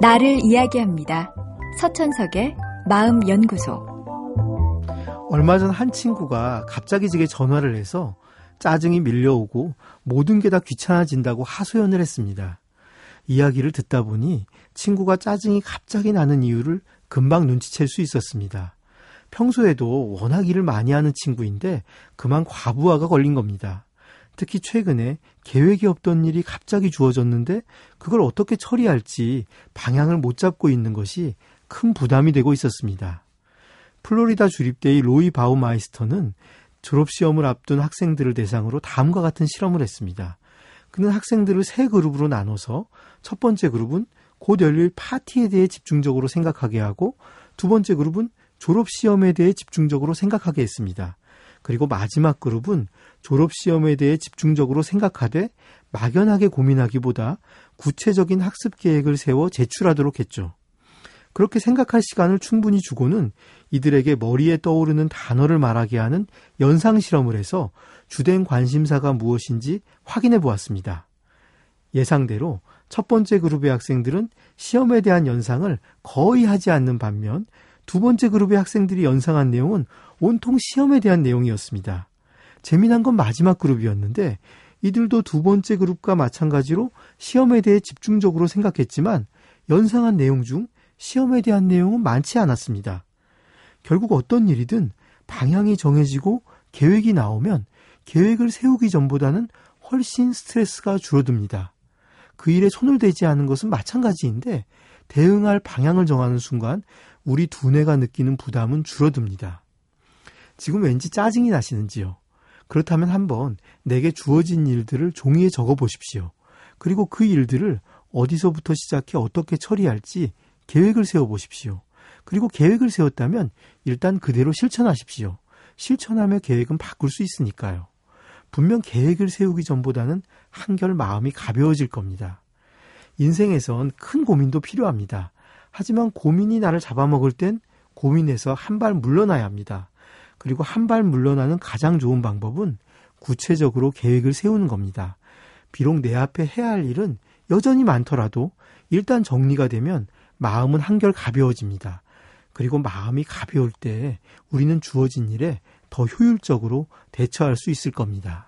나를 이야기합니다. 서천석의 마음연구소. 얼마 전 한 친구가 갑자기 제게 전화를 해서 짜증이 밀려오고 모든 게 다 귀찮아진다고 하소연을 했습니다. 이야기를 듣다 보니 친구가 짜증이 갑자기 나는 이유를 금방 눈치챌 수 있었습니다. 평소에도 워낙 일을 많이 하는 친구인데 그만 과부하가 걸린 겁니다. 특히 최근에 계획이 없던 일이 갑자기 주어졌는데 그걸 어떻게 처리할지 방향을 못 잡고 있는 것이 큰 부담이 되고 있었습니다. 플로리다 주립대의 로이 바우마이스터는 졸업시험을 앞둔 학생들을 대상으로 다음과 같은 실험을 했습니다. 그는 학생들을 세 그룹으로 나눠서 첫 번째 그룹은 곧 열릴 파티에 대해 집중적으로 생각하게 하고 두 번째 그룹은 졸업시험에 대해 집중적으로 생각하게 했습니다. 그리고 마지막 그룹은 졸업시험에 대해 집중적으로 생각하되 막연하게 고민하기보다 구체적인 학습 계획을 세워 제출하도록 했죠. 그렇게 생각할 시간을 충분히 주고는 이들에게 머리에 떠오르는 단어를 말하게 하는 연상 실험을 해서 주된 관심사가 무엇인지 확인해 보았습니다. 예상대로 첫 번째 그룹의 학생들은 시험에 대한 연상을 거의 하지 않는 반면 두 번째 그룹의 학생들이 연상한 내용은 온통 시험에 대한 내용이었습니다. 재미난 건 마지막 그룹이었는데 이들도 두 번째 그룹과 마찬가지로 시험에 대해 집중적으로 생각했지만 연상한 내용 중 시험에 대한 내용은 많지 않았습니다. 결국 어떤 일이든 방향이 정해지고 계획이 나오면 계획을 세우기 전보다는 훨씬 스트레스가 줄어듭니다. 그 일에 손을 대지 않은 것은 마찬가지인데 대응할 방향을 정하는 순간 우리 두뇌가 느끼는 부담은 줄어듭니다. 지금 왠지 짜증이 나시는지요? 그렇다면 한번 내게 주어진 일들을 종이에 적어 보십시오. 그리고 그 일들을 어디서부터 시작해 어떻게 처리할지 계획을 세워 보십시오. 그리고 계획을 세웠다면 일단 그대로 실천하십시오. 실천하며 계획은 바꿀 수 있으니까요. 분명 계획을 세우기 전보다는 한결 마음이 가벼워질 겁니다. 인생에선 큰 고민도 필요합니다. 하지만 고민이 나를 잡아먹을 땐 고민에서 한 발 물러나야 합니다. 그리고 한 발 물러나는 가장 좋은 방법은 구체적으로 계획을 세우는 겁니다. 비록 내 앞에 해야 할 일은 여전히 많더라도 일단 정리가 되면 마음은 한결 가벼워집니다. 그리고 마음이 가벼울 때 우리는 주어진 일에 더 효율적으로 대처할 수 있을 겁니다.